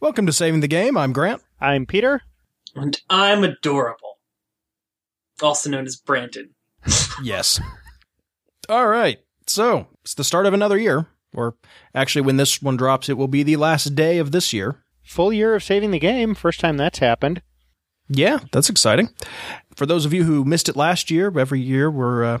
Welcome to Saving the Game. I'm Grant. I'm Peter. And I'm adorable. Also known as Brandon. yes. All right. So, it's the start of another year. Or actually, when this one drops, it will be the last day of this year. Full year of saving the game. First time that's happened. Yeah, that's exciting. For those of you who missed it last year, every year we're uh,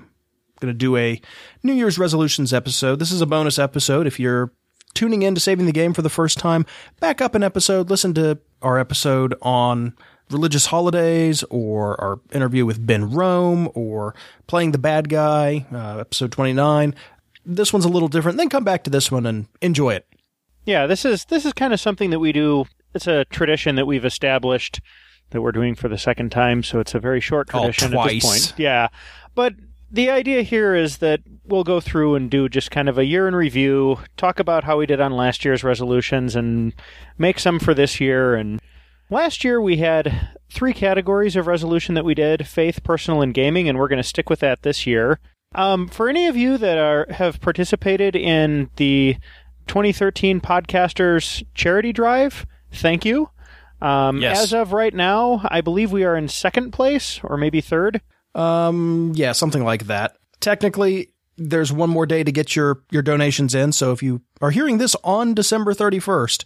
going to do a New Year's resolutions episode. This is a bonus episode. If you're tuning in to Saving the Game for the first time, back up an episode, listen to our episode on religious holidays or our interview with Ben Rome or playing the bad guy, uh, episode 29. This one's a little different. Then come back to this one and enjoy it. Yeah, this is this is kind of something that we do. It's a tradition that we've established that we're doing for the second time, so it's a very short tradition oh, at this point. Yeah. But the idea here is that we'll go through and do just kind of a year in review, talk about how we did on last year's resolutions and make some for this year and Last year we had three categories of resolution that we did faith, personal, and gaming, and we're going to stick with that this year. Um, for any of you that are have participated in the 2013 Podcasters Charity Drive, thank you. Um, yes. As of right now, I believe we are in second place or maybe third. Um, yeah, something like that. Technically, there's one more day to get your your donations in. So if you are hearing this on December 31st,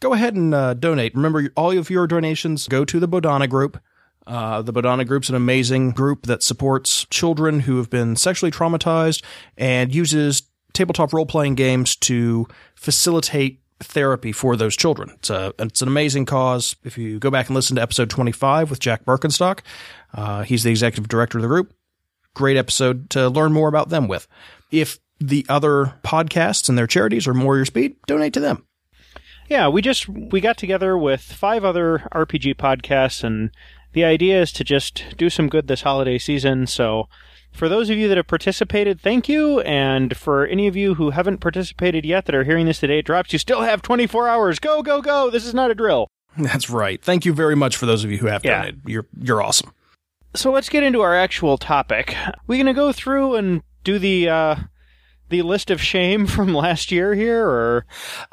go ahead and uh, donate. Remember, all of your donations go to the Bodhana Group. Uh, the Bodhana Group's an amazing group that supports children who have been sexually traumatized and uses tabletop role playing games to facilitate therapy for those children. It's a it's an amazing cause. If you go back and listen to episode 25 with Jack Berkenstock, uh, he's the executive director of the group. Great episode to learn more about them with. If the other podcasts and their charities are more your speed, donate to them. Yeah, we just we got together with five other RPG podcasts and the idea is to just do some good this holiday season. So for those of you that have participated, thank you. And for any of you who haven't participated yet that are hearing this today, it drops, you still have 24 hours. Go, go, go. This is not a drill. That's right. Thank you very much for those of you who have yeah. donated. You're you're awesome. So let's get into our actual topic. We're going to go through and do the uh, the list of shame from last year here, or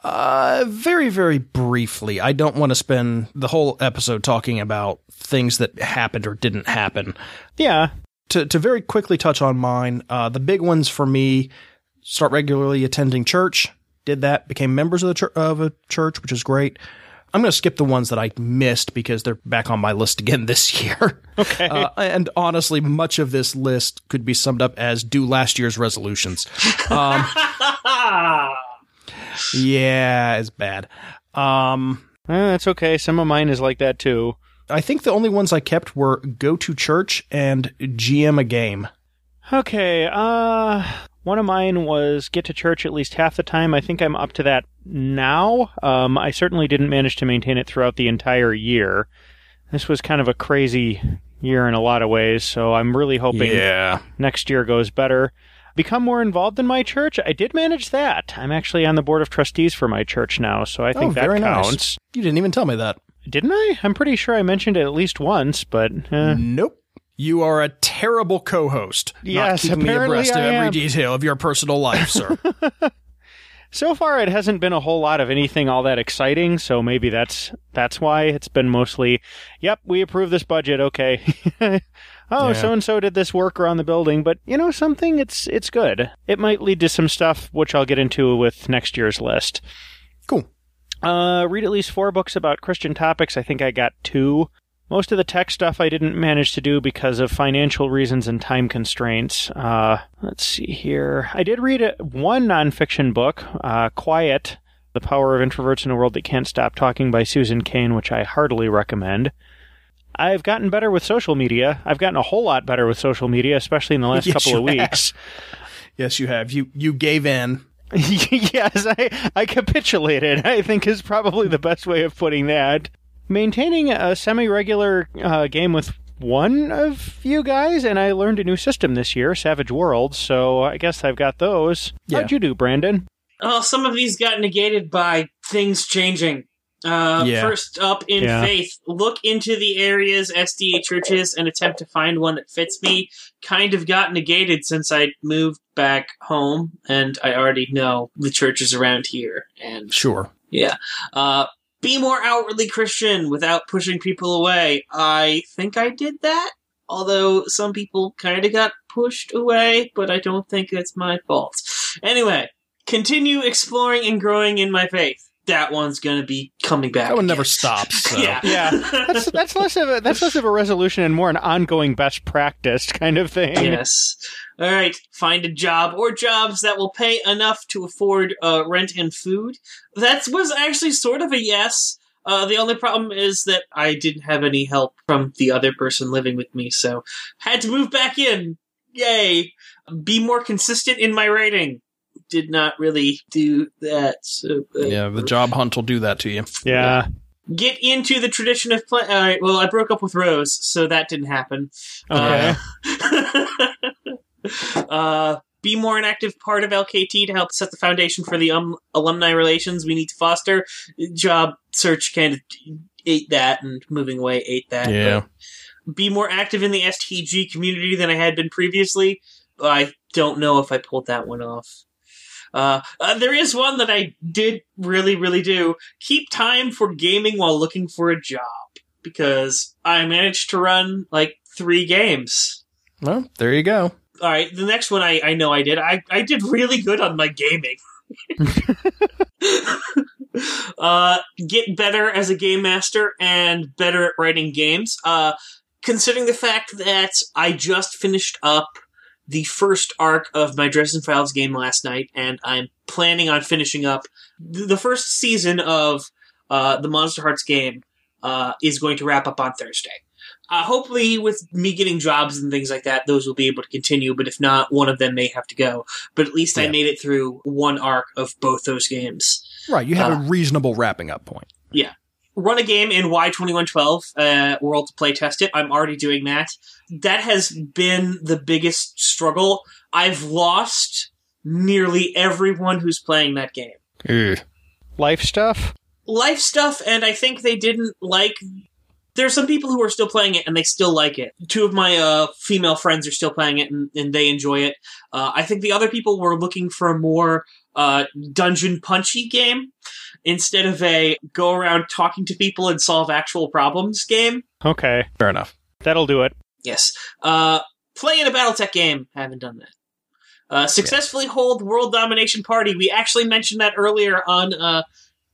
uh, very very briefly. I don't want to spend the whole episode talking about things that happened or didn't happen. Yeah. To to very quickly touch on mine, uh, the big ones for me: start regularly attending church. Did that, became members of the of a church, which is great. I'm going to skip the ones that I missed because they're back on my list again this year. Okay. Uh, and honestly, much of this list could be summed up as do last year's resolutions. Um, yeah, it's bad. Um, eh, that's okay. Some of mine is like that too. I think the only ones I kept were go to church and GM a game. Okay. Uh, one of mine was get to church at least half the time. I think I'm up to that now. Um, I certainly didn't manage to maintain it throughout the entire year. This was kind of a crazy year in a lot of ways, so I'm really hoping yeah. next year goes better. Become more involved in my church. I did manage that. I'm actually on the board of trustees for my church now, so I think oh, that counts. Nice. You didn't even tell me that. Didn't I? I'm pretty sure I mentioned it at least once, but uh, nope. You are a terrible co-host. Yes, not keeping me abreast I of every am. detail of your personal life, sir. so far, it hasn't been a whole lot of anything all that exciting. So maybe that's that's why it's been mostly, "Yep, we approve this budget. Okay." oh, so and so did this work around the building, but you know something, it's it's good. It might lead to some stuff which I'll get into with next year's list. Cool. Uh, read at least four books about Christian topics. I think I got two. Most of the tech stuff I didn't manage to do because of financial reasons and time constraints. Uh, let's see here. I did read a, one nonfiction book, uh, Quiet, The Power of Introverts in a World That Can't Stop Talking by Susan Cain, which I heartily recommend. I've gotten better with social media. I've gotten a whole lot better with social media, especially in the last yes, couple of weeks. yes, you have. You you gave in. yes, I, I capitulated, I think is probably the best way of putting that maintaining a semi-regular uh, game with one of you guys, and I learned a new system this year, Savage Worlds. So I guess I've got those. Yeah. How'd you do, Brandon? Oh, some of these got negated by things changing. Uh, Yeah. First up in Yeah. faith, look into the areas SDA churches and attempt to find one that fits me. Kind of got negated since I moved back home, and I already know the churches around here. And Sure. yeah. Uh, be more outwardly Christian without pushing people away. I think I did that, although some people kind of got pushed away, but I don't think it's my fault. Anyway, continue exploring and growing in my faith. That one's gonna be coming back. That one never again. stops. So. Yeah. Yeah, that's that's less of a that's less of a resolution and more an ongoing best practice kind of thing. yes. All right. Find a job or jobs that will pay enough to afford uh, rent and food. That was actually sort of a yes. Uh, the only problem is that I didn't have any help from the other person living with me, so had to move back in. Yay! Be more consistent in my rating. Did not really do that. So, uh, Yeah, the job hunt will do that to you. Yeah. Get into the tradition of play. All right. Well, I broke up with Rose, so that didn't happen. Okay. Uh, uh, be more an active part of LKT to help set the foundation for the um, alumni relations we need to foster. Job search kind of ate that, and moving away ate that. Yeah. But be more active in the STG community than I had been previously. I don't know if I pulled that one off. Uh, uh, there is one that I did really, really do. Keep time for gaming while looking for a job. Because I managed to run like three games. Well, there you go. All right, the next one I, I know I did. I, I did really good on my gaming. uh, get better as a game master and better at writing games. Uh, considering the fact that I just finished up the first arc of my Dresden Files game last night, and I'm planning on finishing up the first season of uh, the Monsterhearts game uh, is going to wrap up on Thursday. Uh, hopefully, with me getting jobs and things like that, those will be able to continue. But if not, one of them may have to go. But at least I made it through one arc of both those games. Right, you have Uh, a reasonable wrapping up point. Run a game in Y2112 uh, World to play test it. I'm already doing that. That has been the biggest struggle. I've lost nearly everyone who's playing that game. Life stuff. life stuff, and I think they didn't like. There's some people who are still playing it and they still like it. Two of my uh, female friends are still playing it and, and they enjoy it. Uh, I think the other people were looking for a more uh, dungeon punchy game instead of a go around talking to people and solve actual problems game. Okay, Fair enough. that'll do it. Yes. Uh, play in a BattleTech game. Haven't done that. Uh, successfully hold world domination party. We actually mentioned that earlier on. Uh,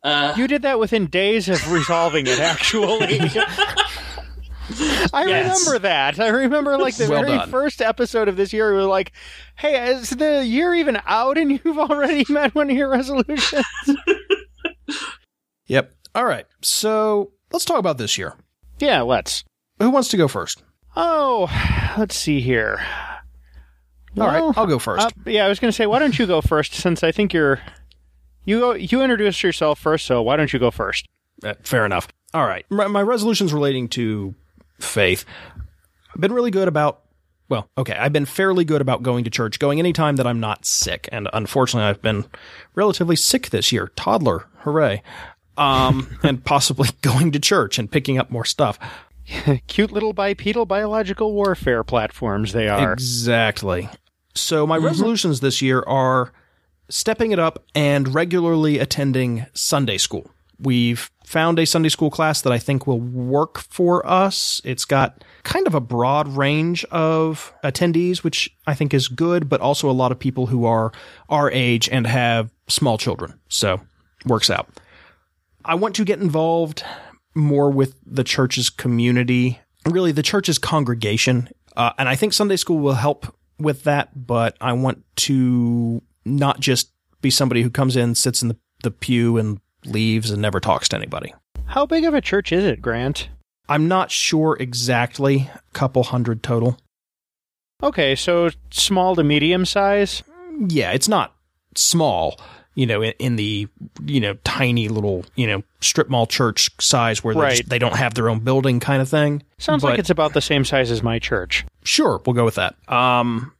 uh, You did that within days of resolving it. Actually, I Yes. remember that. I remember like the Well very done. first episode of this year. We were like, "Hey, is the year even out, and you've already met one of your resolutions?" Yep. All right. So let's talk about this year. yeah, let's. Who wants to go first? Oh, let's see here. All right, Well, I'll go first. Uh, yeah, I was going to say, why don't you go first? Since I think you're you go, you introduced yourself first, so why don't you go first? Uh, fair enough. All right. My, my resolutions relating to faith. I've been really good about, well, okay, I've been fairly good about going to church, going anytime that I'm not sick. And unfortunately, I've been relatively sick this year. Toddler. Hooray. Um, and possibly going to church and picking up more stuff. Cute little bipedal biological warfare platforms they are. Exactly. So my resolutions this year are stepping it up and regularly attending Sunday school. We've found a Sunday school class that I think will work for us. It's got kind of a broad range of attendees, which I think is good, but also a lot of people who are our age and have small children. So works out. I want to get involved more with the church's community, really the church's congregation. Uh, and I think Sunday school will help with that, but I want to not just be somebody who comes in, sits in the, the pew and leaves and never talks to anybody. How big of a church is it, Grant? I'm not sure exactly, a couple hundred total. Okay, so small to medium size. Yeah, it's not small, you know, in, in the, you know, tiny little, you know, strip mall church size where they, Right. just, they don't have their own building kind of thing. Sounds But- like it's about the same size as my church. Sure, we'll go with that. Um,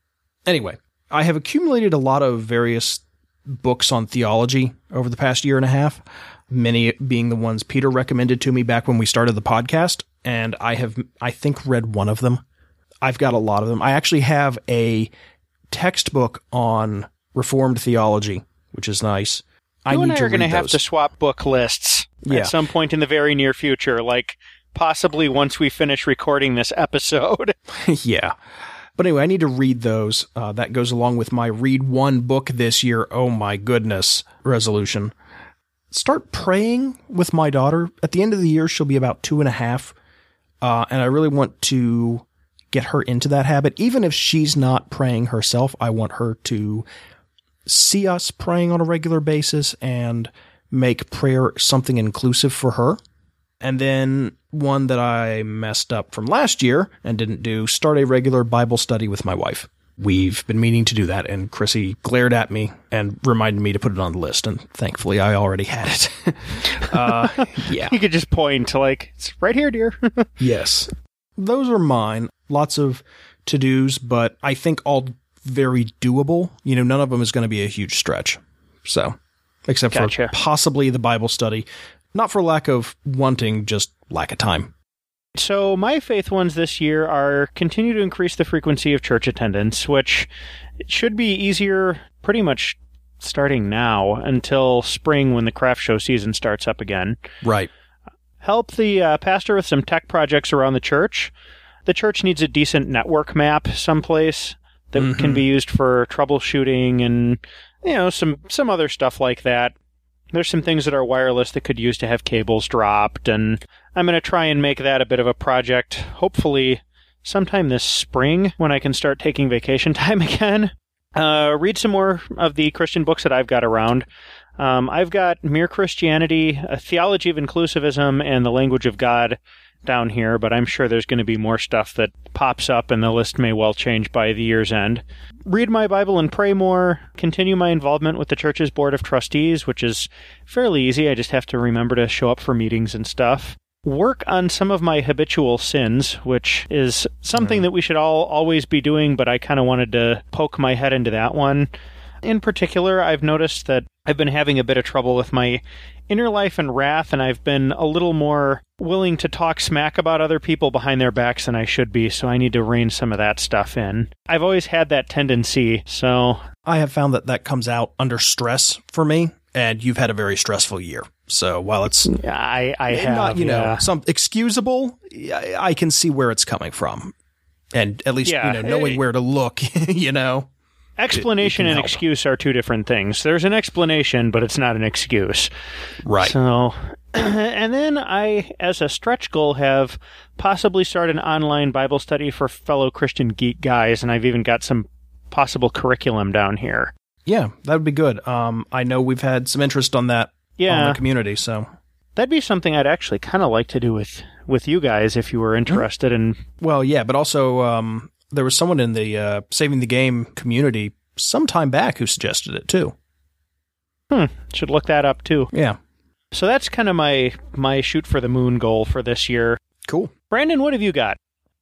anyway, I have accumulated a lot of various books on theology over the past year and a half, many being the ones Peter recommended to me back when we started the podcast, and I have, I think, read one of them. I've got a lot of them. I actually have a textbook on Reformed theology, which is nice. I you and I are going to have to swap book lists. Yeah. at some point in the very near future, like possibly once we finish recording this episode. yeah. But anyway, I need to read those. Uh, that goes along with my read one book this year. Oh my goodness resolution. Start praying with my daughter. At the end of the year, she'll be about two and a half. Uh, and I really want to get her into that habit. Even if she's not praying herself, I want her to see us praying on a regular basis and make prayer something inclusive for her. And then one that I messed up from last year and didn't do start a regular Bible study with my wife. We've been meaning to do that, and Chrissy glared at me and reminded me to put it on the list. And thankfully, I already had it. uh, yeah. You could just point to like it's right here, dear. Yes. Those are mine. Lots of to dos, but I think all very doable. You know, none of them is going to be a huge stretch. So, except Gotcha. for possibly the Bible study. Not for lack of wanting, just lack of time. So my faith ones this year are continue to increase the frequency of church attendance, which should be easier pretty much starting now until spring when the craft show season starts up again. Right. Help the uh, pastor with some tech projects around the church. The church needs a decent network map someplace that can Mhm. be used for troubleshooting and you know some some other stuff like that. There's some things that are wireless that could use to have cables dropped, and I'm going to try and make that a bit of a project. Hopefully, sometime this spring when I can start taking vacation time again. Uh, read some more of the Christian books that I've got around. Um, I've got Mere Christianity, a theology of inclusivism, and the language of God down here, but I'm sure there's going to be more stuff that pops up, and the list may well change by the year's end. Read my Bible and pray more. Continue my involvement with the church's board of trustees, which is fairly easy. I just have to remember to show up for meetings and stuff. Work on some of my habitual sins, which is something that we should all always be doing, but I kind of wanted to poke my head into that one. In particular, I've noticed that I've been having a bit of trouble with my inner life and wrath, and I've been a little more willing to talk smack about other people behind their backs than I should be, so I need to rein some of that stuff in. I've always had that tendency, so I have found that that comes out under stress for me, and you've had a very stressful year. So while it's I, I have, not, you yeah. know, some excusable, I, I can see where it's coming from. And at least, Yeah. you know, knowing eh, where to look, you know. Explanation it can and help. excuse are two different things. There's an explanation, but it's not an excuse. Right. So, and then I, as a stretch goal, have possibly started an online Bible study for fellow Christian geek guys, and I've even got some possible curriculum down here. yeah, that would be good. Um, I know we've had some interest on that on Yeah, the community, so that'd be something I'd actually kind of like to do with with you guys if you were interested. And well, yeah, but also um, there was someone in the uh, saving the game community some time back who suggested it too. Hmm. Should look that up too. Yeah, So that's kind of my my shoot for the moon goal for this year. cool. Brandon, what have you got?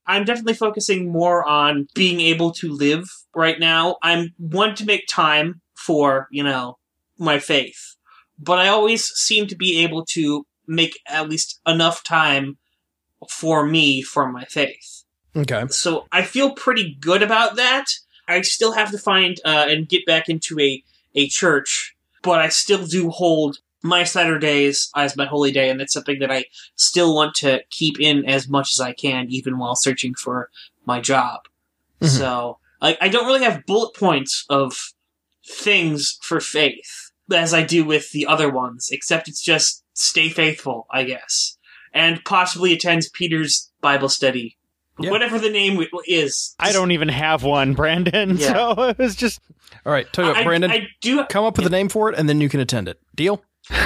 I'm definitely focusing more on being able to live right now. I'm one to make time for, you know, my faith. But I always seem to be able to make at least enough time for me for my faith. Okay. So I feel pretty good about that. I still have to find uh, and get back into a, a church, but I still do hold my Saturdays as my holy day, and that's something that I still want to keep in as much as I can, even while searching for my job. Mhm. So, like, I don't really have bullet points of things for faith as I do with the other ones, except it's just stay faithful, I guess, and possibly attend Peter's Bible study, Yeah. whatever the name is. I don't even have one, Brandon. Yeah. So it was just All right. Tell you what, I, Brandon, I do. come up with a name for it, and then you can attend it. Deal?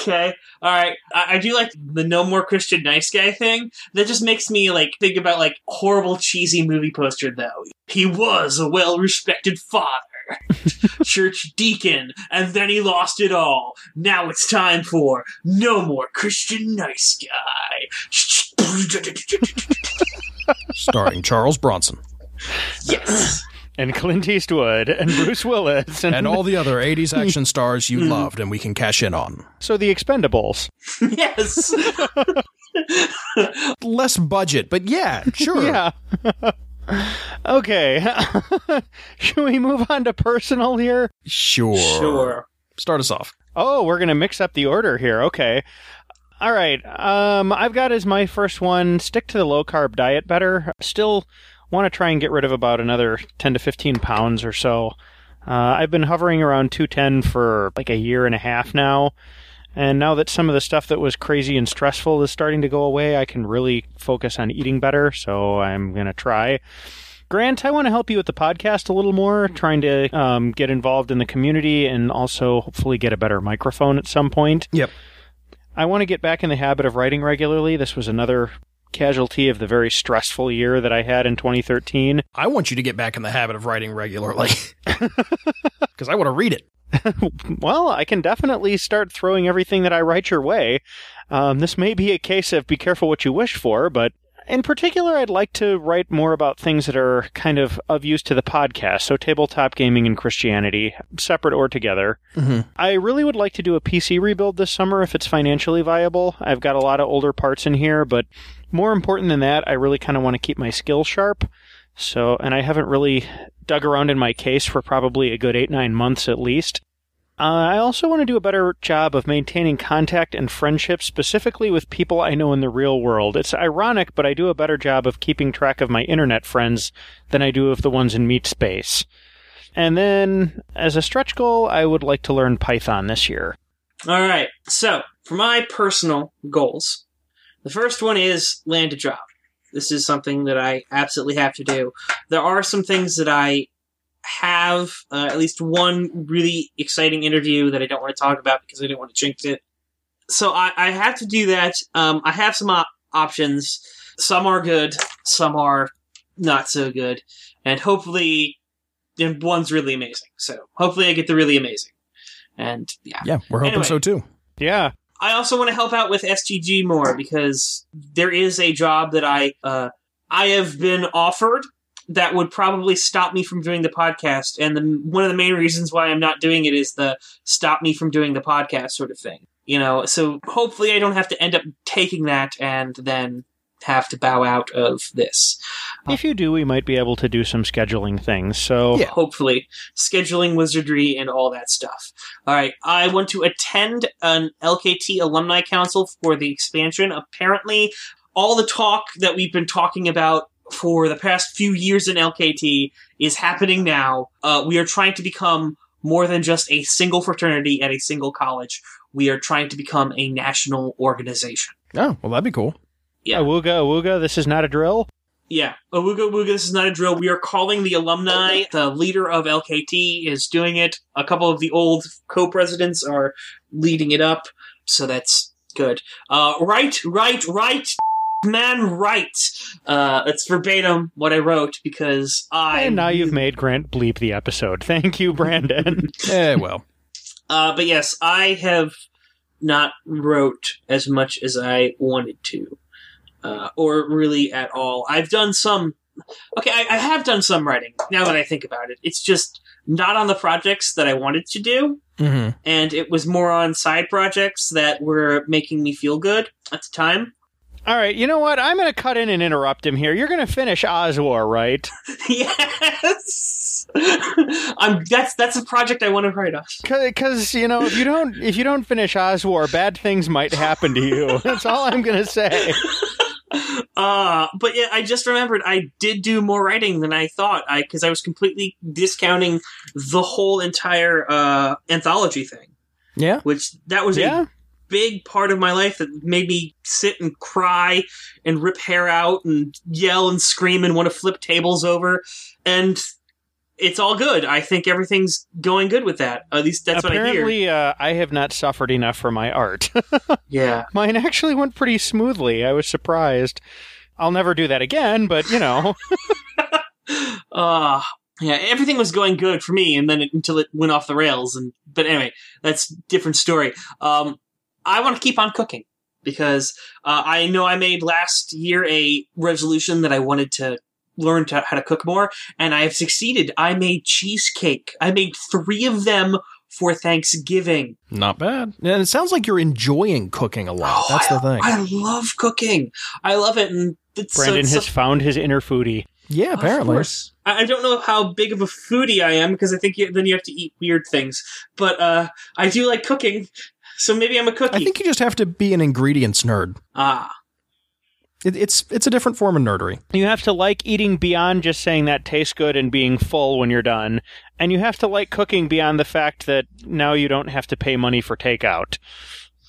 Okay, all right. I, I do like the no more Christian nice guy thing. That just makes me like think about like horrible cheesy movie poster though. He was a well respected father, church deacon, and then he lost it all. Now it's time for no more Christian nice guy. Starring Charles Bronson yes. and Clint Eastwood and Bruce Willis and, and all the other '80s action stars you loved, and we can cash in on. so the Expendables. yes. Less budget, but yeah, sure. Yeah. okay. Should we move on to personal here? Sure. Sure. Start us off. Oh, we're going to mix up the order here. Okay. All right. Um, I've got as my first one stick to the low carb diet better. Still want to try and get rid of about another 10 to 15 pounds or so. Uh, I've been hovering around 210 for like a year and a half now. And now that some of the stuff that was crazy and stressful is starting to go away, I can really focus on eating better. So I'm going to try. Grant, I want to help you with the podcast a little more, trying to um, get involved in the community and also hopefully get a better microphone at some point. Yep. I want to get back in the habit of writing regularly. This was another casualty of the very stressful year that I had in 2013. I want you to get back in the habit of writing regularly because I want to read it. well, I can definitely start throwing everything that I write your way. Um, this may be a case of be careful what you wish for, but in particular, I'd like to write more about things that are kind of of use to the podcast, so tabletop gaming and Christianity, separate or together. Mm-hmm. I really would like to do a PC rebuild this summer if it's financially viable. I've got a lot of older parts in here, but more important than that, I really kind of want to keep my skills sharp. So, and I haven't really dug around in my case for probably a good eight, nine months at least. Uh, I also want to do a better job of maintaining contact and friendship, specifically with people I know in the real world. It's ironic, but I do a better job of keeping track of my internet friends than I do of the ones in meat space. And then, as a stretch goal, I would like to learn Python this year. All right. So, for my personal goals, the first one is land a job. This is something that I absolutely have to do. There are some things that I have, uh, at least one really exciting interview that I don't want to talk about because I don't want to jinx it. So I, I have to do that. Um, I have some op- options. Some are good, some are not so good, and hopefully, and one's really amazing. So hopefully, I get the really amazing. And yeah, Yeah, we're hoping Anyway. so too. Yeah. I also want to help out with SGG more because there is a job that I uh, I have been offered that would probably stop me from doing the podcast, and the, one of the main reasons why I'm not doing it is the stop me from doing the podcast sort of thing. You know, so hopefully I don't have to end up taking that and then have to bow out of this. If you do, we might be able to do some scheduling things. So, Yeah. hopefully scheduling wizardry and all that stuff all right i want to attend an lkt alumni council for the expansion apparently all the talk that we've been talking about for the past few years in lkt is happening now uh, we are trying to become more than just a single fraternity at a single college we are trying to become a national organization Oh, well, that'd be cool. Yeah. awooga, awooga, this is not a drill. Yeah, Awooga Wooga, this is not a drill. We are calling the alumni. The leader of LKT is doing it. A couple of the old co-presidents are leading it up, so that's good. Uh, right, right, right, man, right. Uh, that's verbatim what I wrote because I. and now you've made Grant bleep the episode. Thank you, Brandon. Eh, well. Uh, but yes, I have not wrote as much as I wanted to, uh, or really at all. I've done some. Okay, I, I have done some writing. Now that I think about it, it's just not on the projects that I wanted to do, hmm and it was more on side projects that were making me feel good at the time. All right, you know what? I'm going to cut in and interrupt him here. You're going to finish Oswar, right? yes, I'm. That's that's a project I want to write on. Because you know, if you don't, if you don't finish Oswar, bad things might happen to you. That's all I'm going to say. Uh, but yeah, I just remembered I did do more writing than I thought. I because I was completely discounting the whole entire uh, anthology thing, Yeah. which that was Yeah. a big part of my life that made me sit and cry and rip hair out and yell and scream and want to flip tables over. And it's all good. I think everything's going good with that. At least that's what I hear. Apparently, uh, I have not suffered enough for my art. Yeah. Mine actually went pretty smoothly. I was surprised. I'll never do that again, but you know. uh yeah, everything was going good for me, and then it, until it went off the rails. And but anyway, that's a different story. Um, I want to keep on cooking because uh, I know I made last year a resolution that I wanted to learn to, how to cook more, and I have succeeded. I made cheesecake. I made three of them for Thanksgiving. Not bad. And it sounds like you're enjoying cooking a lot. That's I, the thing. I love cooking. I love it, and it's, so Brandon it's has found his inner foodie. Yeah, apparently. Of course. I I don't know how big of a foodie I am because I think you, then you have to eat weird things. But uh, I do like cooking, so maybe I'm a cookie. I think you just have to be an ingredients nerd. ah, It, it's it's a different form of nerdery. You have to like eating beyond just saying that tastes good and being full when you're done. And you have to like cooking beyond the fact that now you don't have to pay money for takeout.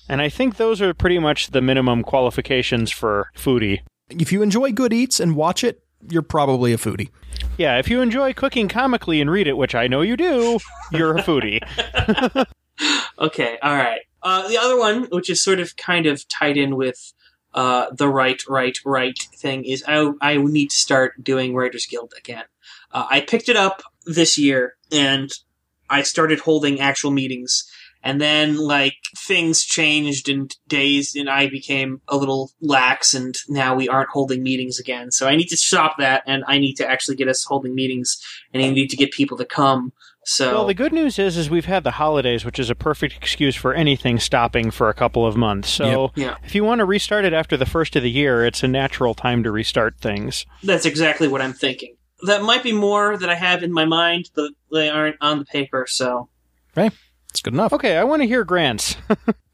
And I think those are pretty much the minimum qualifications for foodie. If you enjoy good eats and watch it, you're probably a foodie. Yeah, if you enjoy cooking comically and read it, which I know you do, you're a foodie. okay, all right. Uh, the other one, which is sort of kind of tied in with uh, the right, right, right thing, is I I need to start doing Writers Guild again. Uh, I picked it up this year and I started holding actual meetings. And then, like, things changed in days, and I became a little lax, and now we aren't holding meetings again. So I need to stop that, and I need to actually get us holding meetings, and I need to get people to come. So Well, the good news is, is we've had the holidays, which is a perfect excuse for anything stopping for a couple of months. So Yep. Yeah. if you want to restart it after the first of the year, it's a natural time to restart things. That's exactly what I'm thinking. That might be more that I have in my mind, but they aren't on the paper, so. It's good enough. Okay, I want to hear grants.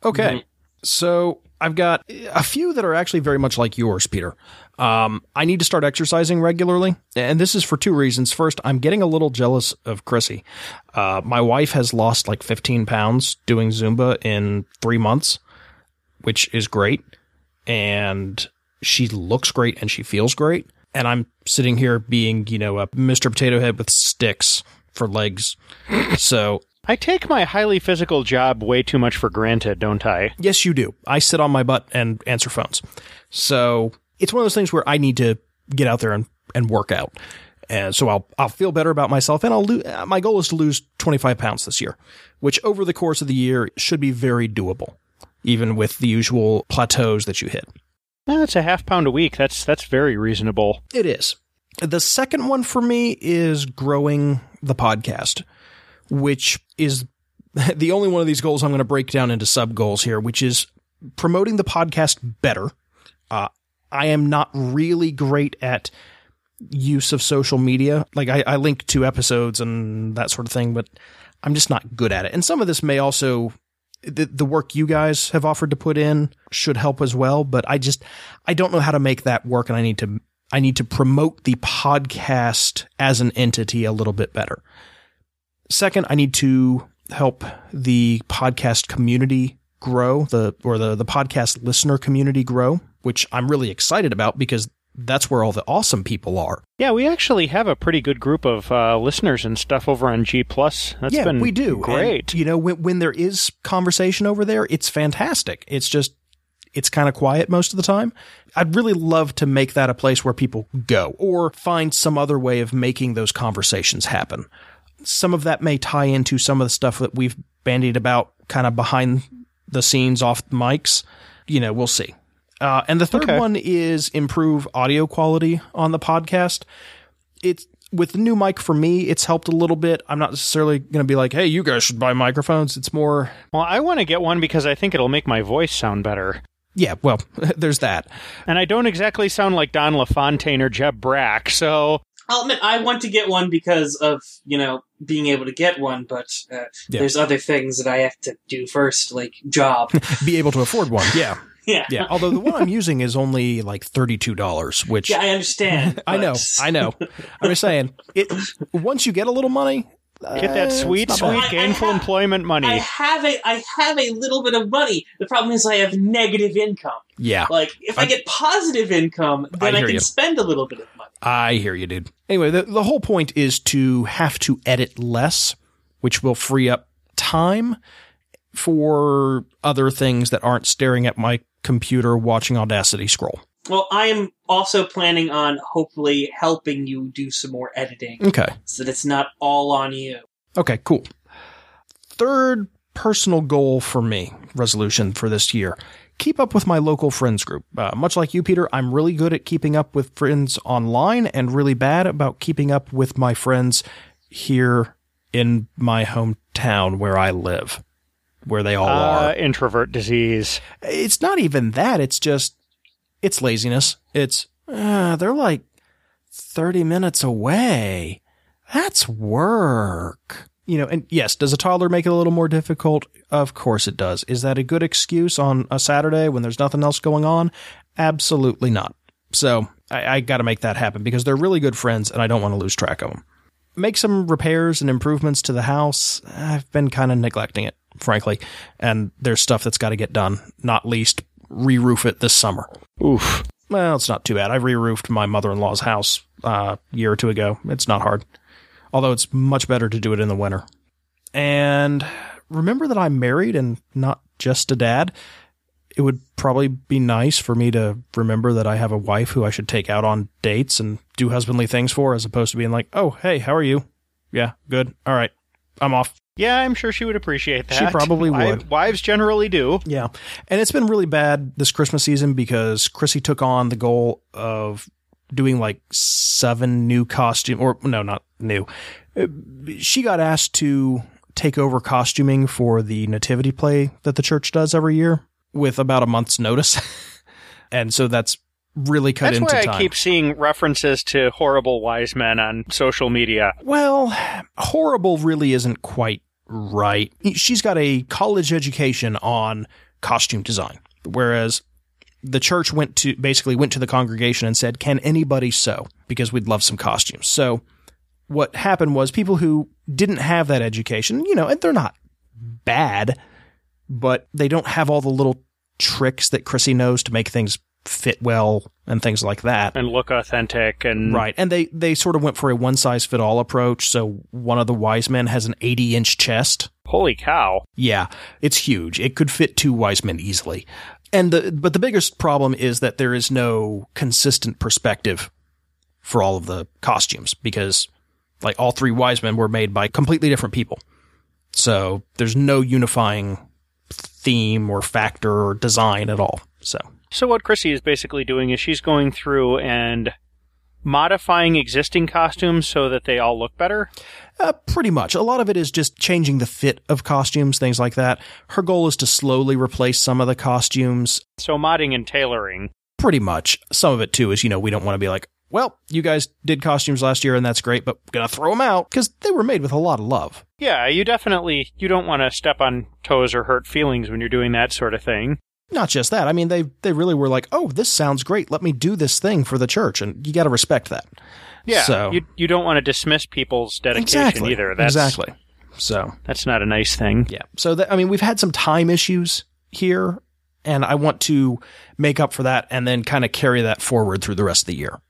Okay. So I've got a few that are actually very much like yours, Peter. Um, I need to start exercising regularly, and this is for two reasons. First, I'm getting a little jealous of Chrissy. Uh, my wife has lost like 15 pounds doing Zumba in three months, which is great. And she looks great and she feels great. And I'm sitting here being, you know, a Mr. Potato Head with sticks for legs. So I take my highly physical job way too much for granted, don't I? Yes, you do. I sit on my butt and answer phones. So it's one of those things where I need to get out there and, and work out. And so I'll, I'll feel better about myself and I'll lose, uh, my goal is to lose 25 pounds this year, which over the course of the year should be very doable, even with the usual plateaus that you hit. That's a half pound a week. That's that's very reasonable. It is. The second one for me is growing the podcast, which is the only one of these goals I'm going to break down into sub goals here, which is promoting the podcast better. Uh, I am not really great at use of social media. Like I, I link to episodes and that sort of thing, but I'm just not good at it. And some of this may also the, the work you guys have offered to put in should help as well, but I just I don't know how to make that work and I need to I need to promote the podcast as an entity a little bit better. Second, I need to help the podcast community grow, the or the the podcast listener community grow, which I'm really excited about because that's where all the awesome people are. Yeah, we actually have a pretty good group of uh, listeners and stuff over on G Plus. That's yeah, been we do. great. And, you know, when when there is conversation over there, it's fantastic. It's just it's kind of quiet most of the time. I'd really love to make that a place where people go or find some other way of making those conversations happen. Some of that may tie into some of the stuff that we've bandied about kind of behind the scenes off the mics. You know, we'll see. Uh, and the third Okay. one is improve audio quality on the podcast. It's with the new mic for me, it's helped a little bit. I'm not necessarily going to be like, hey, you guys should buy microphones. It's more, Well, I want to get one because I think it'll make my voice sound better. yeah, well, there's that. And I don't exactly sound like Don LaFontaine or Jeb Brack, so I'll admit, I want to get one because of, you know, being able to get one, but uh, Yeah. there's other things that I have to do first, like job. Be able to afford one. Yeah. yeah. Yeah. Although the one I'm using is only like $32, which Yeah, I understand. I know. I know. I'm just saying, it, once you get a little money, get that uh, sweet, it's not bad. sweet I- I gainful have- employment money. I have a I have a little bit of money. The problem is I have negative income. Yeah. Like if I, I- get positive income, then I I, can you. spend a little bit of money. I hear you, dude. Anyway, the, the whole point is to have to edit less, which will free up time for other things that aren't staring at my computer watching Audacity scroll. Well, I am also planning on hopefully helping you do some more editing Okay. so that it's not all on you. Okay, cool. Third personal goal for me, resolution for this year. Keep up with my local friends group. Uh, much like you, Peter, I'm really good at keeping up with friends online and really bad about keeping up with my friends here in my hometown where I live, where they all uh, are. introvert disease. It's not even that. It's just, it's laziness. It's, uh, they're like 30 minutes away. That's work. You know, and yes, does a toddler make it a little more difficult? Of course it does. Is that a good excuse on a Saturday when there's nothing else going on? Absolutely not. So I, I got to make that happen because they're really good friends and I don't want to lose track of them. Make some repairs and improvements to the house. I've been kind of neglecting it, frankly, and there's stuff that's got to get done, not least re roof it this summer. Oof. Well, it's not too bad. I re roofed my mother in law's house uh, a year or two ago. It's not hard, although it's much better to do it in the winter. And remember that I'm married and not just a dad it would probably be nice for me to remember that I have a wife who I should take out on dates and do husbandly things for, as opposed to being like, oh, hey, how are you? Yeah, good. All right, I'm off. Yeah, I'm sure she would appreciate that. She probably would. Wives generally do. Yeah. And it's been really bad this Christmas season because Chrissy took on the goal of doing like seven new costume or no, not new. She got asked to take over costuming for the nativity play that the church does every year with about a month's notice. and so that's really cut That's into why time. I keep seeing references to horrible wise men on social media. Well, horrible really isn't quite right. She's got a college education on costume design, whereas the church went to basically went to the congregation and said, "Can anybody sew? Because we'd love some costumes." So what happened was people who didn't have that education, you know, and they're not bad, but they don't have all the little tricks that Chrissy knows to make things fit well and things like that. and look authentic and Right. And they, they sort of went for a one size fit all approach. So one of the wise men has an 80 inch chest. holy cow Yeah, it's huge. It could fit two wise men easily. And the, but the biggest problem is that there is no consistent perspective for all of the costumes because like all three wise men were made by completely different people. So there's no unifying theme or factor or design at all. So so what chrissy is basically doing is she's going through and modifying existing costumes so that they all look better Uh, pretty much. A lot of it is just changing the fit of costumes, things like that. Her goal is to slowly replace some of the costumes. so modding and tailoring Pretty much. Some of it too is, you know, we don't want to be like, well, you guys did costumes last year and that's great, but we're going to throw them out because they were made with a lot of love. yeah you definitely you don't want to step on toes or hurt feelings when you're doing that sort of thing Not just that. I mean, they, they really were like, oh, this sounds great. Let me do this thing for the church. And you got to respect that. yeah So- you, you don't want to dismiss people's dedication Exactly. either that's exactly. So, that's not a nice thing Yeah. So that, I mean, we've had some time issues here and I want to make up for that and then kind of carry that forward through the rest of the year.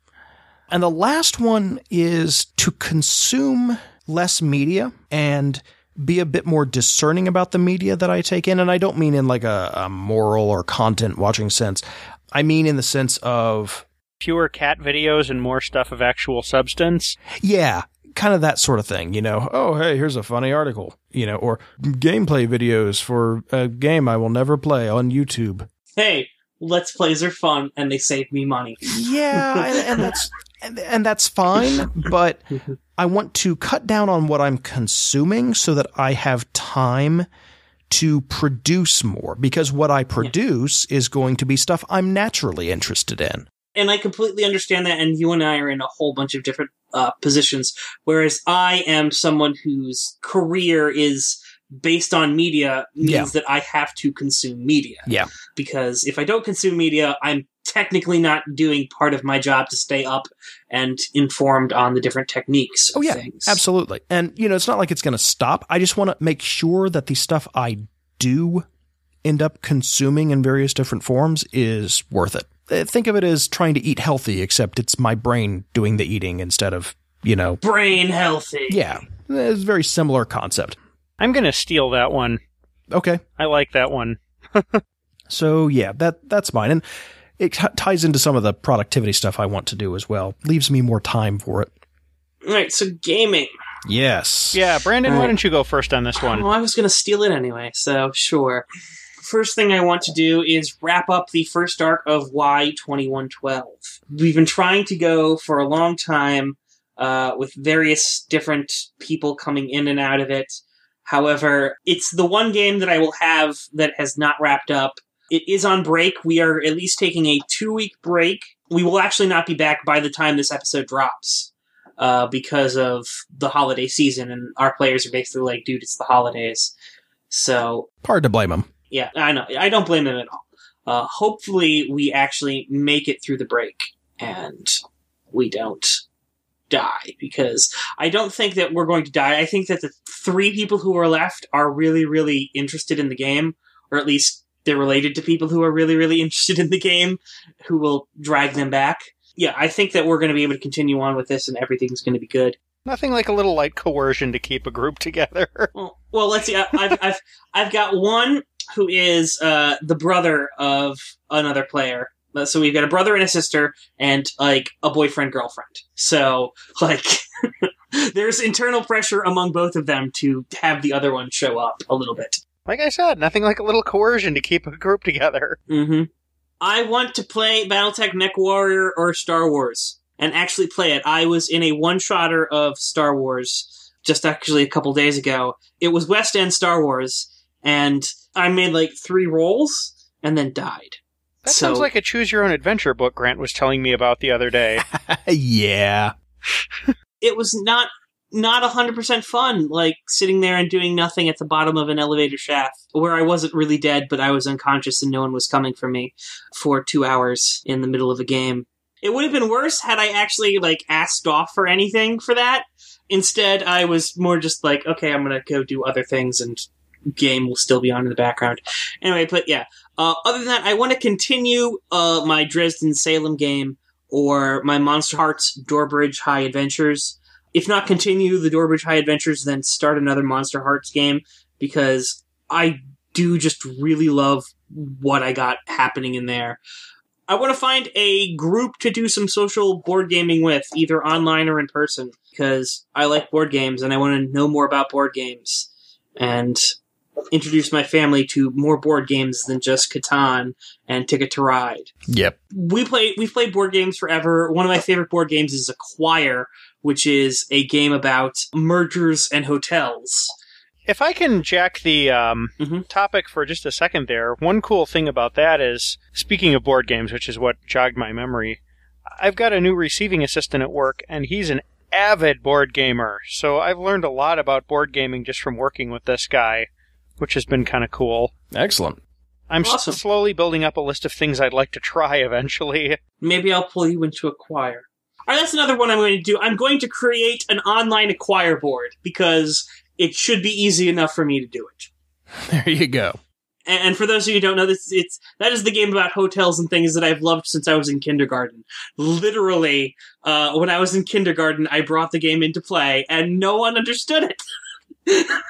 And the last one is to consume less media and be a bit more discerning about the media that I take in. And I don't mean in like a, a moral or content watching sense. I mean in the sense of, fewer cat videos and more stuff of actual substance yeah, kind of that sort of thing, you know. Oh, hey, here's a funny article, you know, or gameplay videos for a game I will never play on YouTube. Hey, let's plays are fun and they save me money. Yeah, and, and that's and, and that's fine, but I want to cut down on what I'm consuming so that I have time to produce more because what I produce is going to be stuff I'm naturally interested in. and I completely understand that. And you and I are in a whole bunch of different uh, positions. Whereas I am someone whose career is based on media means Yeah. that I have to consume media. Yeah. Because if I don't consume media, I'm technically not doing part of my job to stay up and informed on the different techniques. Oh yeah, things. absolutely. And you know, it's not like it's going to stop. I just want to make sure that the stuff I do end up consuming in various different forms is worth it. Uh, Think of it as trying to eat healthy, except it's my brain doing the eating instead of, you know, Brain healthy. yeah. It's a very similar concept. I'm going to steal that one. Okay. I like that one. So yeah, that that's mine, and it ties into some of the productivity stuff I want to do as well. Leaves me more time for it. All right. So gaming. Yes. Yeah, Brandon, why don't you go first on this one? Well, I was going to steal it anyway, so sure. First thing I want to do is wrap up the first arc of Y2112. We've been trying to go for a long time uh, with various different people coming in and out of it. However, it's the one game that I will have that has not wrapped up It is on break. We are at least taking a two week break. We will actually not be back by the time this episode drops uh, because of the holiday season, and our players are basically like, dude, it's the holidays. So, Hard to blame them. yeah, I know. I don't blame them at all. Uh, hopefully, we actually make it through the break and we don't die because I don't think that we're going to die. I think that the three people who are left are really, really interested in the game, or at least they're related to people who are really, really interested in the game who will drag them back. Yeah, I think that we're going to be able to continue on with this and everything's going to be good. Nothing like a little light coercion to keep a group together. Well, well let's see. I, I've, I've, I've got one who is uh, the brother of another player. Uh, So we've got a brother and a sister, and like a boyfriend girlfriend. So like, there's internal pressure among both of them to have the other one show up a little bit. Like I said, nothing like a little coercion to keep a group together. Mm-hmm. I want to play BattleTech Mech Warrior or Star Wars and actually play it. I was in a one-shotter of Star Wars just actually a couple days ago. It was West End Star Wars, and I made like three rolls and then died. That So- sounds like a choose your own adventure book Grant was telling me about the other day. yeah. It was not not 100% fun like sitting there and doing nothing at the bottom of an elevator shaft where I wasn't really dead but I was unconscious and no one was coming for me for 2 hours in the middle of a game. It would have been worse had I actually like asked off for anything for that. Instead, I was more just like, okay, I'm gonna go do other things, and game will still be on in the background. Anyway, but yeah. Uh, other than that, I want to continue uh, my Dresden Salem game or my Monsterhearts Doorbridge High Adventures. If not continue the Doorbridge High Adventures, then start another Monsterhearts game because I do just really love what I got happening in there. I want to find a group to do some social board gaming with, either online or in person, because I like board games and I want to know more about board games and introduce my family to more board games than just Catan and Ticket to Ride. Yep. We play we've played board games forever. One of my favorite board games is Acquire, which is a game about mergers and hotels. If I can jack the um, Mhm. topic for just a second there, one cool thing about that is, speaking of board games, which is what jogged my memory, I've got a new receiving assistant at work, and he's an avid board gamer. So I've learned a lot about board gaming just from working with this guy, which has been kind of cool. Excellent. I'm s- Awesome. slowly building up a list of things I'd like to try eventually. Maybe I'll pull you into Acquire. All right, that's another one I'm going to do. I'm going to create an online Acquire board because it should be easy enough for me to do it. There you go. And for those of you who don't know, this it's that is the game about hotels and things that I've loved since I was in kindergarten. Literally, uh, when I was in kindergarten, I brought the game into play, and no one understood it.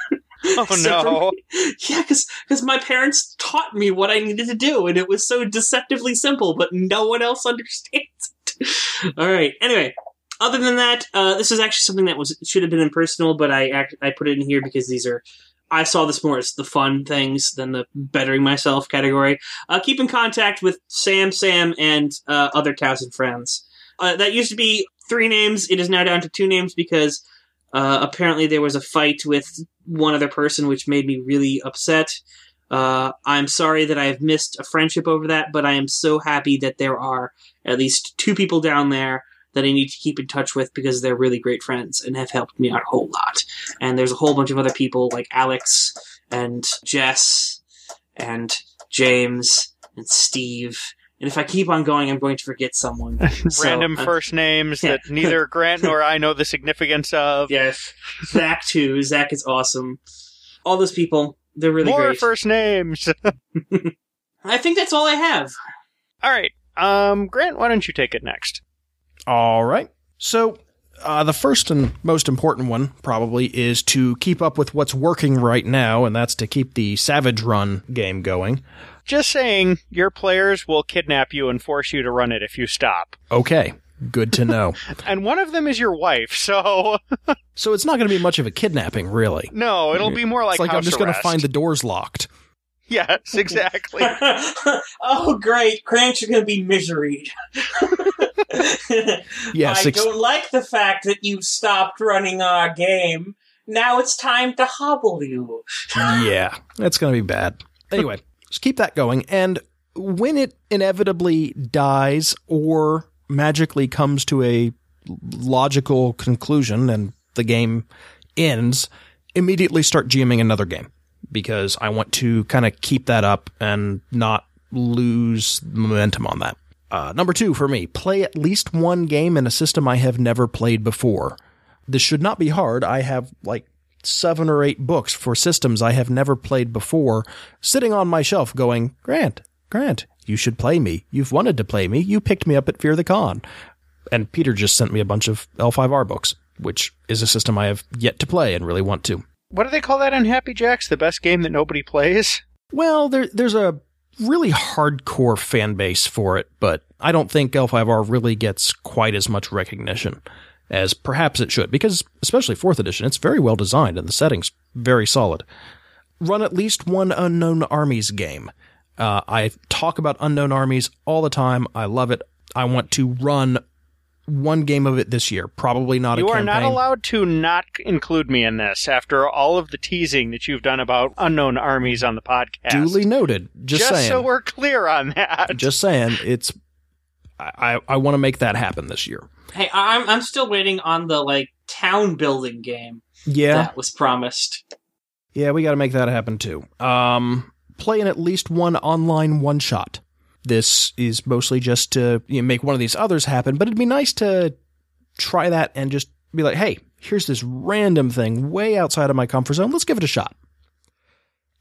Oh no. me. Yeah, because because my parents taught me what I needed to do, and it was so deceptively simple, but no one else understands. All right. Anyway, other than that, uh, this is actually something that was should have been impersonal, but I act, I put it in here because these are. I saw this more as the fun things than the bettering myself category. Uh, keep in contact with Sam, Sam, and uh, other thousand friends. Uh, that used to be three names. It is now down to two names because uh, apparently there was a fight with one other person, which made me really upset. Uh, I'm sorry that I have missed a friendship over that, but I am so happy that there are at least two people down there that I need to keep in touch with because they're really great friends and have helped me out a whole lot. And there's a whole bunch of other people like Alex and Jess and James and Steve. And if I keep on going, I'm going to forget someone. So, Random uh, first names yeah. that neither Grant nor I know the significance of. Yes. Zach too. Zach is awesome. All those people, they're really More great. first names. I think that's all I have. All right. Um, Grant, why don't you take it next? All right. So, uh, the first and most important one probably is to keep up with what's working right now, and that's to keep the Savage Run game going. Just saying, your players will kidnap you and force you to run it if you stop. Okay. Good to know. And one of them is your wife, so so it's not going to be much of a kidnapping, really. no, it'll be more like it's like I'm just going to find the doors locked. Yes, exactly. oh, great. Cranks are going to be miseried. Yes, I ex- don't like the fact that you stopped running our game. Now it's time to hobble you. yeah, that's going to be bad. Anyway, Just keep that going. And when it inevitably dies or magically comes to a logical conclusion and the game ends, immediately start GMing another game because I want to kind of keep that up and not lose momentum on that. Uh, number two for me, play at least one game in a system I have never played before. This should not be hard. I have like seven or eight books for systems I have never played before sitting on my shelf going, Grant, Grant, you should play me. You've wanted to play me. You picked me up at Fear the Con. And Peter just sent me a bunch of L5R books, which is a system I have yet to play and really want to. What do they call that on Happy Jacks? The best game that nobody plays? Well, there, there's a really hardcore fan base for it, but I don't think L5R really gets quite as much recognition as perhaps it should, because especially fourth edition, it's very well designed and the setting's very solid. Run at least one Unknown Armies game. Uh, I talk about Unknown Armies all the time. I love it. I want to run one game of it this year. Probably not You a are not allowed to not include me in this after all of the teasing that you've done about unknown armies on the podcast. Duly noted. Just, Just saying. so we're clear on that. just saying. It's. I, I want to make that happen this year. Hey, I'm I'm still waiting on the like town building game Yeah. that was promised. Yeah, we got to make that happen too. Um, playing at least one online one shot. This is mostly just to you know, make one of these others happen, but it'd be nice to try that and just be like, hey, here's this random thing way outside of my comfort zone. Let's give it a shot.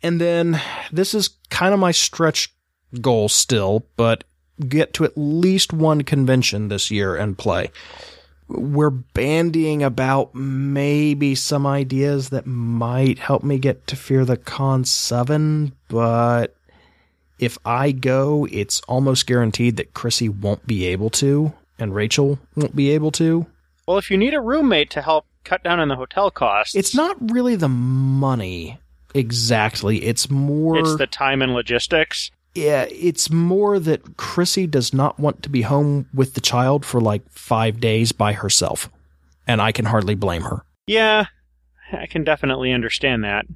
And then this is kind of my stretch goal still, but get to at least one convention this year and play we're bandying about maybe some ideas that might help me get to Fear the Con 7, but if I go, it's almost guaranteed that Chrissy won't be able to, and Rachel won't be able to. well, if you need a roommate to help cut down on the hotel costs, It's not really the money exactly. It's more it's the time and logistics. Yeah, it's more that Chrissy does not want to be home with the child for like 5 days by herself. And I can hardly blame her. Yeah, I can definitely understand that.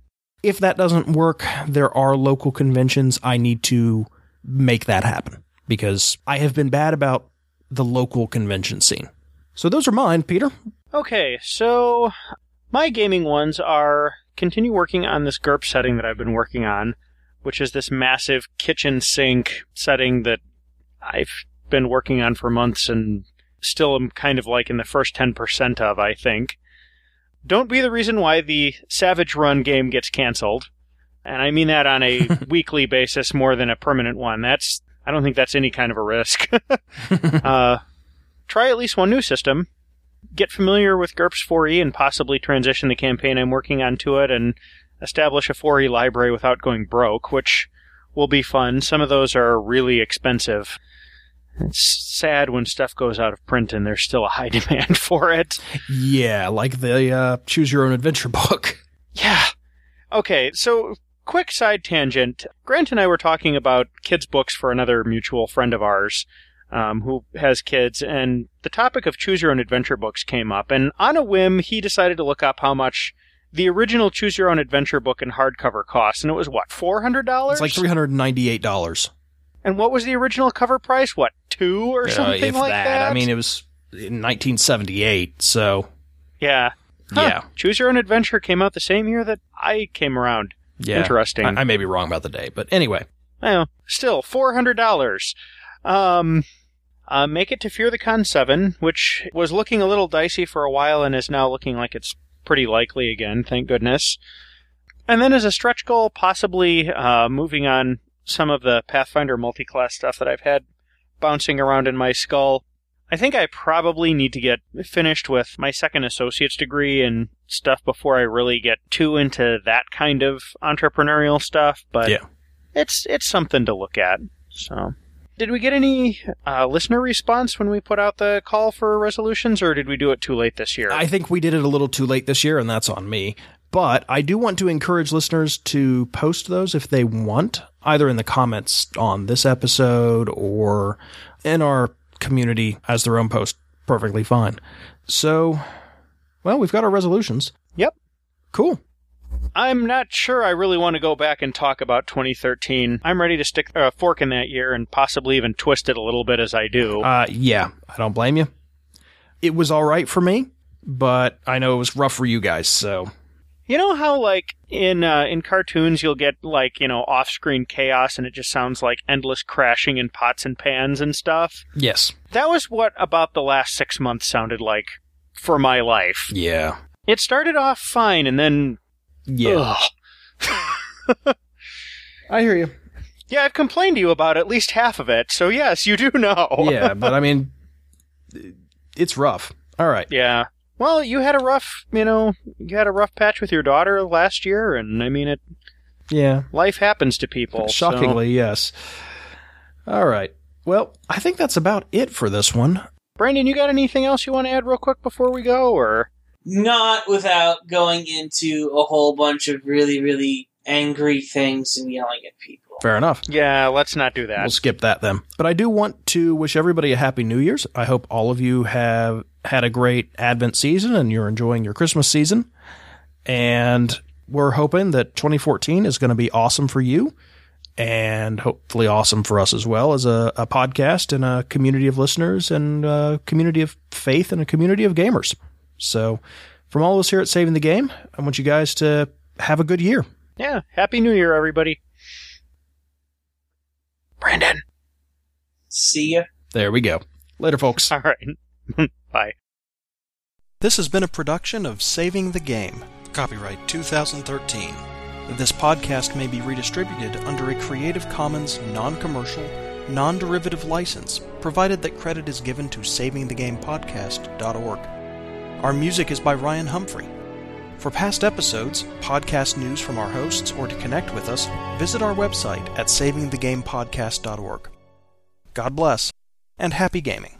if that doesn't work, there are local conventions. I need to make that happen because I have been bad about the local convention scene. So those are mine, Peter. Okay, so my gaming ones are continue working on this GURP setting that I've been working on, which is this massive kitchen sink setting that I've been working on for months and still am kind of like in the first 10% of, I think. Don't be the reason why the Savage Run game gets canceled. And I mean that on a weekly basis more than a permanent one. That's, I don't think that's any kind of a risk. uh, try at least one new system get familiar with GURPS 4e and possibly transition the campaign I'm working on to it and establish a 4e library without going broke, which will be fun. Some of those are really expensive. It's sad when stuff goes out of print and there's still a high demand for it. Yeah, like the uh, Choose Your Own Adventure book. Yeah. Okay, so quick side tangent. Grant and I were talking about kids' books for another mutual friend of ours um, who has kids, and the topic of choose your own adventure books came up. And on a whim, he decided to look up how much the original choose your own adventure book in hardcover cost, and it was what four hundred dollars. It's like $398. And what was the original cover price? What two or Uh, something like that? I mean, it was in 1978, so yeah. Huh. yeah. Choose your own adventure came out the same year that I came around. Yeah. Interesting. I, I may be wrong about the day, but anyway. Well, still four hundred dollars. Um, uh, make it to Fear the Con seven, which was looking a little dicey for a while and is now looking like it's pretty likely again. Thank goodness. And then as a stretch goal, possibly uh, moving on some of the Pathfinder multi-class stuff that I've had bouncing around in my skull. I think I probably need to get finished with my second associate's degree and stuff before I really get too into that kind of entrepreneurial stuff. But Yeah. it's it's something to look at. So, did we get any uh, listener response when we put out the call for resolutions, or did we do it too late this year? I think we did it a little too late this year, and that's on me. But I do want to encourage listeners to post those if they want, either in the comments on this episode or in our community as their own post. Perfectly fine. So, well, we've got our resolutions. Yep. Cool. I'm not sure I really want to go back and talk about 2013. I'm ready to stick a fork in that year and possibly even twist it a little bit as I do. Uh, yeah, I don't blame you. It was all right for me, but I know it was rough for you guys. So You know how like in uh, in cartoons you'll get like you know off-screen chaos and it just sounds like endless crashing in pots and pans and stuff. yes, That was what about the last six months sounded like for my life. yeah, It started off fine and then yeah. I hear you. yeah, I've complained to you about at least half of it. So yes, you do know. Yeah, but I mean, it's rough. All right. Yeah. Well, you had a rough, you know, you had a rough patch with your daughter last year, and I mean, it Yeah. life happens to people. so- Shockingly, yes. All right. Well, I think that's about it for this one. Brandon, you got anything else you want to add real quick before we go, or Not without going into a whole bunch of really, really angry things and yelling at people. Fair enough. yeah, let's not do that. We'll skip that then. But I do want to wish everybody a happy New Year's. I hope all of you have had a great Advent season and you're enjoying your Christmas season. And we're hoping that 2014 is going to be awesome for you and hopefully awesome for us as well as a, a podcast and a community of listeners and a community of faith and a community of gamers. So, from all of us here at Saving the Game, I want you guys to have a good year. Yeah, happy New Year, everybody. Brandon. See ya. There we go. Later, folks. All right. Bye. This has been a production of Saving the Game, copyright 2013. This podcast may be redistributed under a Creative Commons non commercial, non derivative license, provided that credit is given to SavingTheGamePodcast.org. Our music is by Ryan Humphrey. For past episodes, podcast news from our hosts, or to connect with us, visit our website at SavingTheGamePodcast.org. God bless, and happy gaming.